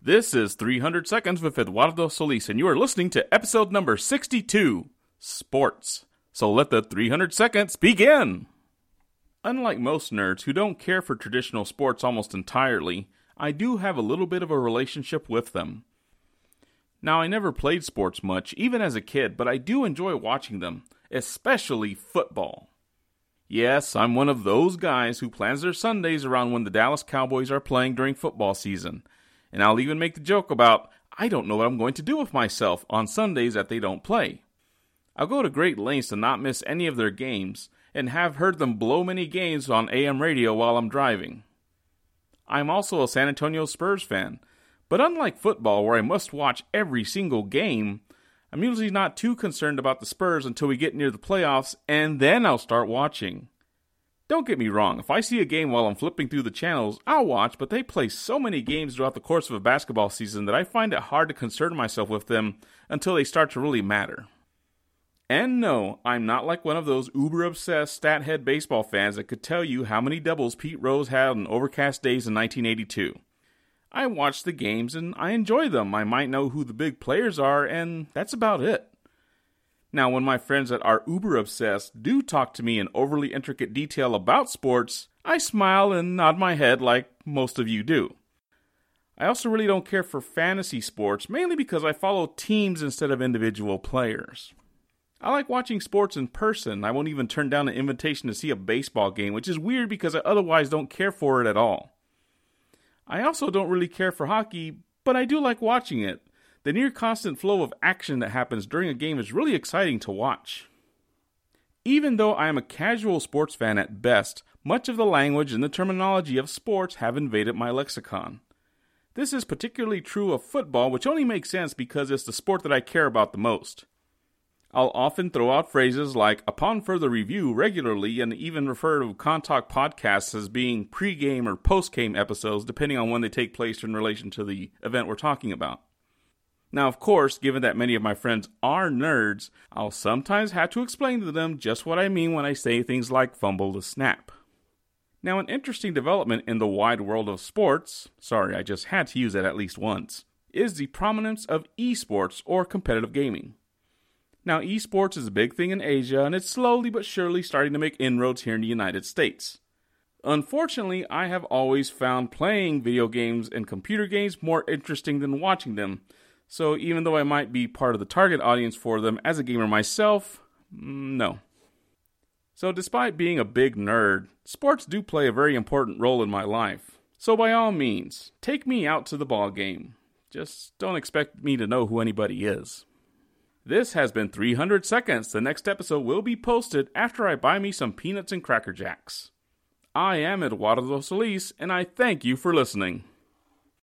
This is 300 Seconds with Eduardo Solis, and you are listening to episode number 62 Sports. So let the 300 seconds begin! Unlike most nerds who don't care for traditional sports almost entirely, I do have a little bit of a relationship with them. Now, I never played sports much, even as a kid, but I do enjoy watching them, especially football. Yes, I'm one of those guys who plans their Sundays around when the Dallas Cowboys are playing during football season. And I'll even make the joke about, I don't know what I'm going to do with myself on Sundays that they don't play. I'll go to great lengths to not miss any of their games, and have heard them blow many games on AM radio while I'm driving. I'm also a San Antonio Spurs fan, but unlike football, where I must watch every single game, I'm usually not too concerned about the Spurs until we get near the playoffs, and then I'll start watching. Don't get me wrong, if I see a game while I'm flipping through the channels, I'll watch, but they play so many games throughout the course of a basketball season that I find it hard to concern myself with them until they start to really matter. And no, I'm not like one of those uber obsessed stat head baseball fans that could tell you how many doubles Pete Rose had on overcast days in 1982. I watch the games and I enjoy them. I might know who the big players are, and that's about it. Now, when my friends that are uber obsessed do talk to me in overly intricate detail about sports, I smile and nod my head like most of you do. I also really don't care for fantasy sports, mainly because I follow teams instead of individual players. I like watching sports in person. I won't even turn down an invitation to see a baseball game, which is weird because I otherwise don't care for it at all. I also don't really care for hockey, but I do like watching it. The near constant flow of action that happens during a game is really exciting to watch. Even though I am a casual sports fan at best, much of the language and the terminology of sports have invaded my lexicon. This is particularly true of football, which only makes sense because it's the sport that I care about the most. I'll often throw out phrases like upon further review regularly and even refer to Contact podcasts as being pre-game or post-game episodes depending on when they take place in relation to the event we're talking about. Now, of course, given that many of my friends are nerds, I'll sometimes have to explain to them just what I mean when I say things like fumble the snap. Now, an interesting development in the wide world of sports, sorry, I just had to use that at least once, is the prominence of esports or competitive gaming. Now, esports is a big thing in Asia, and it's slowly but surely starting to make inroads here in the United States. Unfortunately, I have always found playing video games and computer games more interesting than watching them, so even though I might be part of the target audience for them as a gamer myself, mm, no. So, despite being a big nerd, sports do play a very important role in my life. So, by all means, take me out to the ball game. Just don't expect me to know who anybody is. This has been 300 seconds. The next episode will be posted after I buy me some peanuts and cracker jacks. I am Eduardo Solis, and I thank you for listening.